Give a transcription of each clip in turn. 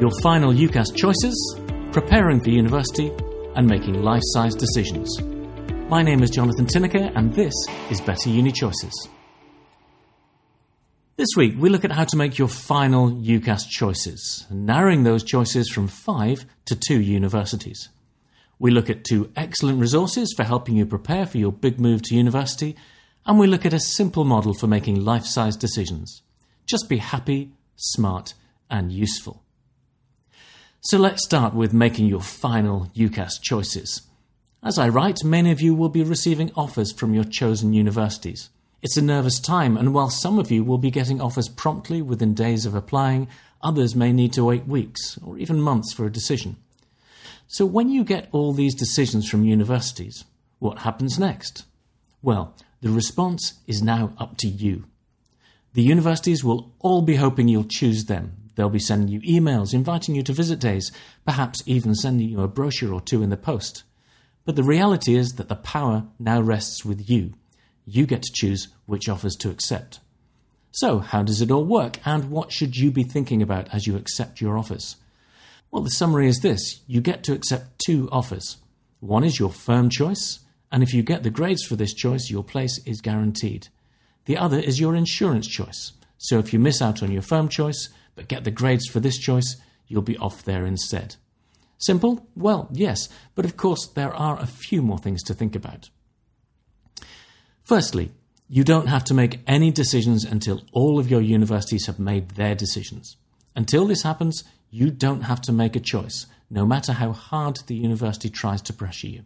your final UCAS choices, preparing for university, and making life size decisions. My name is Jonathan Tinnicker, and this is Better Uni Choices. This week, we look at how to make your final UCAS choices, narrowing those choices from five to two universities. We look at two excellent resources for helping you prepare for your big move to university, and we look at a simple model for making life size decisions. Just be happy, smart, and useful. So let's start with making your final UCAS choices. As I write, many of you will be receiving offers from your chosen universities. It's a nervous time, and while some of you will be getting offers promptly within days of applying, others may need to wait weeks or even months for a decision. So, when you get all these decisions from universities, what happens next? Well, the response is now up to you. The universities will all be hoping you'll choose them. They'll be sending you emails, inviting you to visit days, perhaps even sending you a brochure or two in the post. But the reality is that the power now rests with you you get to choose which offers to accept. So, how does it all work, and what should you be thinking about as you accept your offers? Well, the summary is this you get to accept two offers. One is your firm choice, and if you get the grades for this choice, your place is guaranteed. The other is your insurance choice. So, if you miss out on your firm choice, but get the grades for this choice, you'll be off there instead. Simple? Well, yes, but of course, there are a few more things to think about. Firstly, you don't have to make any decisions until all of your universities have made their decisions. Until this happens, you don't have to make a choice, no matter how hard the university tries to pressure you.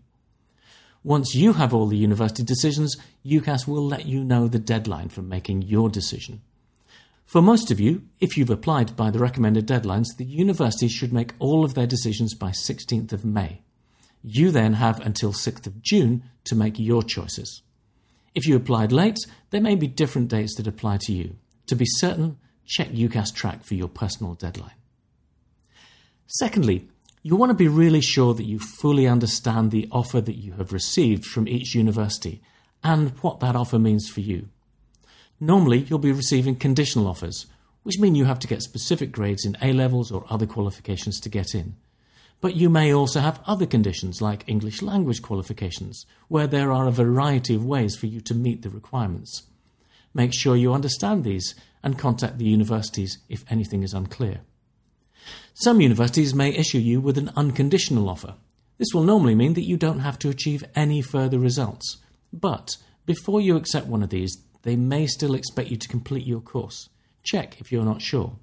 Once you have all the university decisions, UCAS will let you know the deadline for making your decision. For most of you, if you've applied by the recommended deadlines, the universities should make all of their decisions by 16th of May. You then have until 6th of June to make your choices. If you applied late, there may be different dates that apply to you. To be certain, check UCAS track for your personal deadline. Secondly, you want to be really sure that you fully understand the offer that you have received from each university and what that offer means for you. Normally, you'll be receiving conditional offers, which mean you have to get specific grades in A levels or other qualifications to get in. But you may also have other conditions like English language qualifications, where there are a variety of ways for you to meet the requirements. Make sure you understand these and contact the universities if anything is unclear. Some universities may issue you with an unconditional offer. This will normally mean that you don't have to achieve any further results. But before you accept one of these, they may still expect you to complete your course. Check if you're not sure.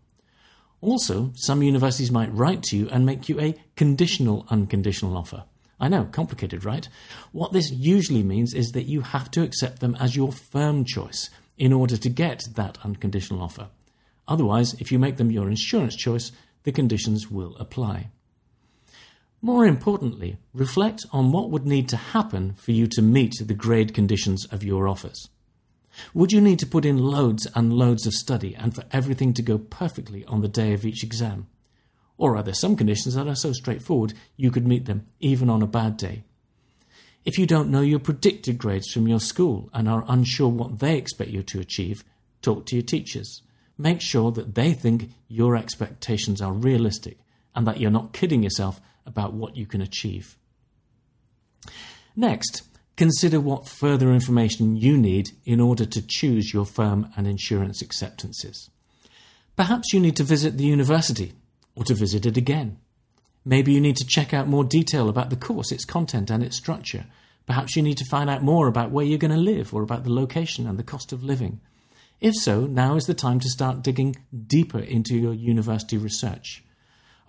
Also, some universities might write to you and make you a conditional unconditional offer. I know, complicated, right? What this usually means is that you have to accept them as your firm choice in order to get that unconditional offer. Otherwise, if you make them your insurance choice, the conditions will apply. More importantly, reflect on what would need to happen for you to meet the grade conditions of your offers. Would you need to put in loads and loads of study and for everything to go perfectly on the day of each exam? Or are there some conditions that are so straightforward you could meet them even on a bad day? If you don't know your predicted grades from your school and are unsure what they expect you to achieve, talk to your teachers. Make sure that they think your expectations are realistic and that you're not kidding yourself about what you can achieve. Next, Consider what further information you need in order to choose your firm and insurance acceptances. Perhaps you need to visit the university or to visit it again. Maybe you need to check out more detail about the course, its content, and its structure. Perhaps you need to find out more about where you're going to live or about the location and the cost of living. If so, now is the time to start digging deeper into your university research.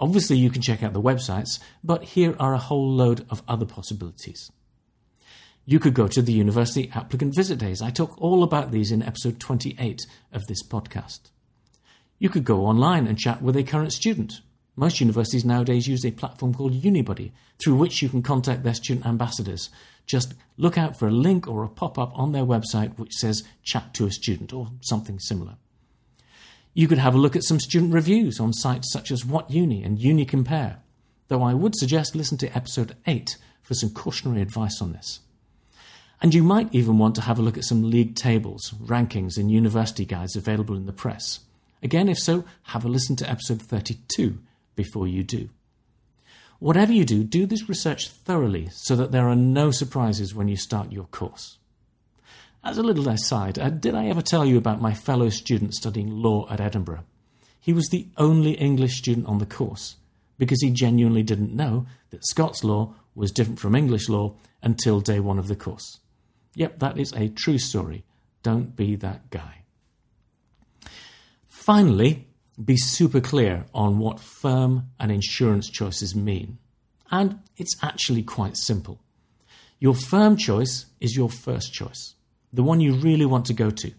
Obviously, you can check out the websites, but here are a whole load of other possibilities. You could go to the University Applicant Visit Days. I talk all about these in episode 28 of this podcast. You could go online and chat with a current student. Most universities nowadays use a platform called Unibuddy, through which you can contact their student ambassadors. Just look out for a link or a pop up on their website which says chat to a student or something similar. You could have a look at some student reviews on sites such as What Uni and Uni Compare, though I would suggest listen to episode 8 for some cautionary advice on this. And you might even want to have a look at some league tables, rankings, and university guides available in the press. Again, if so, have a listen to episode 32 before you do. Whatever you do, do this research thoroughly so that there are no surprises when you start your course. As a little aside, uh, did I ever tell you about my fellow student studying law at Edinburgh? He was the only English student on the course because he genuinely didn't know that Scots law was different from English law until day one of the course. Yep, that is a true story. Don't be that guy. Finally, be super clear on what firm and insurance choices mean. And it's actually quite simple. Your firm choice is your first choice, the one you really want to go to.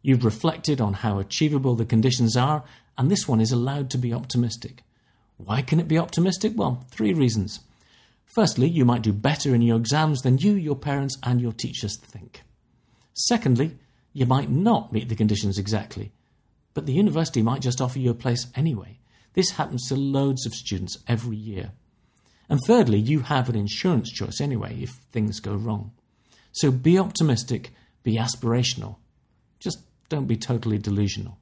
You've reflected on how achievable the conditions are, and this one is allowed to be optimistic. Why can it be optimistic? Well, three reasons. Firstly, you might do better in your exams than you, your parents, and your teachers think. Secondly, you might not meet the conditions exactly, but the university might just offer you a place anyway. This happens to loads of students every year. And thirdly, you have an insurance choice anyway if things go wrong. So be optimistic, be aspirational. Just don't be totally delusional.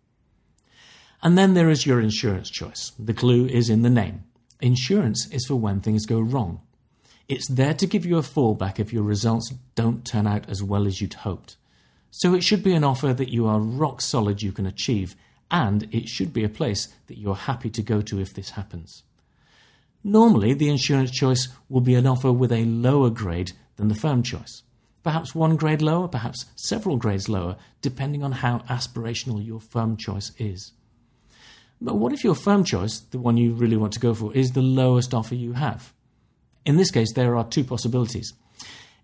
And then there is your insurance choice. The clue is in the name. Insurance is for when things go wrong. It's there to give you a fallback if your results don't turn out as well as you'd hoped. So it should be an offer that you are rock solid you can achieve, and it should be a place that you're happy to go to if this happens. Normally, the insurance choice will be an offer with a lower grade than the firm choice. Perhaps one grade lower, perhaps several grades lower, depending on how aspirational your firm choice is. But what if your firm choice, the one you really want to go for, is the lowest offer you have? In this case, there are two possibilities.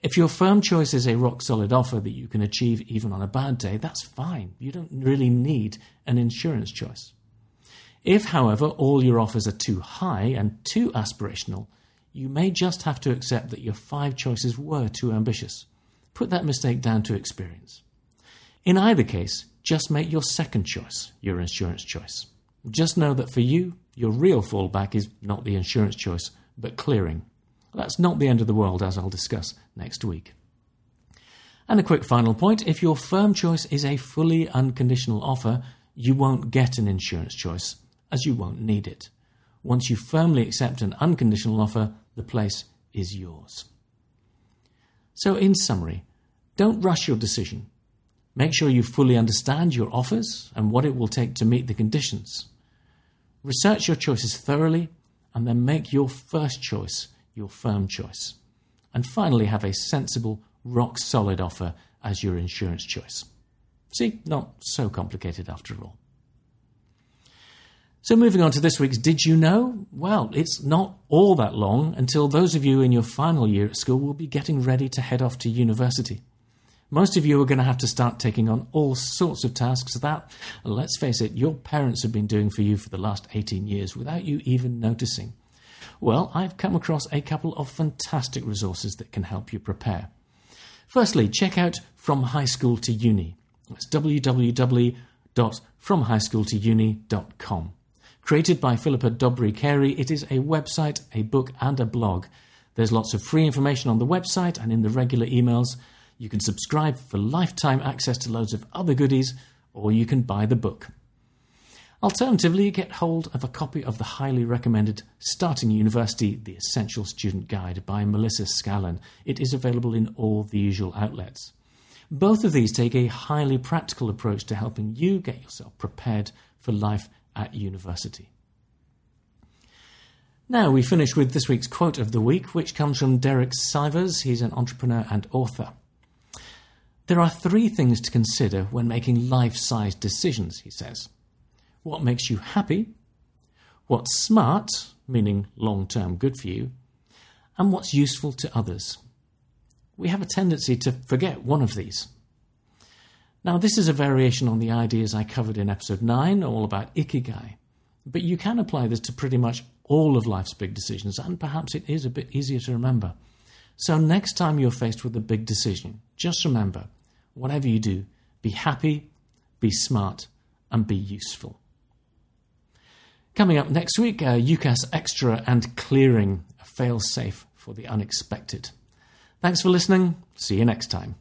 If your firm choice is a rock solid offer that you can achieve even on a bad day, that's fine. You don't really need an insurance choice. If, however, all your offers are too high and too aspirational, you may just have to accept that your five choices were too ambitious. Put that mistake down to experience. In either case, just make your second choice your insurance choice. Just know that for you, your real fallback is not the insurance choice, but clearing. That's not the end of the world, as I'll discuss next week. And a quick final point if your firm choice is a fully unconditional offer, you won't get an insurance choice, as you won't need it. Once you firmly accept an unconditional offer, the place is yours. So, in summary, don't rush your decision. Make sure you fully understand your offers and what it will take to meet the conditions. Research your choices thoroughly and then make your first choice your firm choice. And finally, have a sensible, rock solid offer as your insurance choice. See, not so complicated after all. So, moving on to this week's Did You Know? Well, it's not all that long until those of you in your final year at school will be getting ready to head off to university. Most of you are going to have to start taking on all sorts of tasks that, let's face it, your parents have been doing for you for the last 18 years without you even noticing. Well, I've come across a couple of fantastic resources that can help you prepare. Firstly, check out From High School to Uni. That's www.fromhighschooltouni.com. Created by Philippa Dobry Carey, it is a website, a book, and a blog. There's lots of free information on the website and in the regular emails. You can subscribe for lifetime access to loads of other goodies, or you can buy the book. Alternatively, get hold of a copy of the highly recommended Starting University The Essential Student Guide by Melissa Scallon. It is available in all the usual outlets. Both of these take a highly practical approach to helping you get yourself prepared for life at university. Now we finish with this week's quote of the week, which comes from Derek Sivers. He's an entrepreneur and author. There are three things to consider when making life sized decisions, he says what makes you happy, what's smart, meaning long term good for you, and what's useful to others. We have a tendency to forget one of these. Now, this is a variation on the ideas I covered in episode 9, all about ikigai, but you can apply this to pretty much all of life's big decisions, and perhaps it is a bit easier to remember. So, next time you're faced with a big decision, just remember whatever you do, be happy, be smart, and be useful. Coming up next week, uh, UCAS Extra and Clearing, a fail safe for the unexpected. Thanks for listening. See you next time.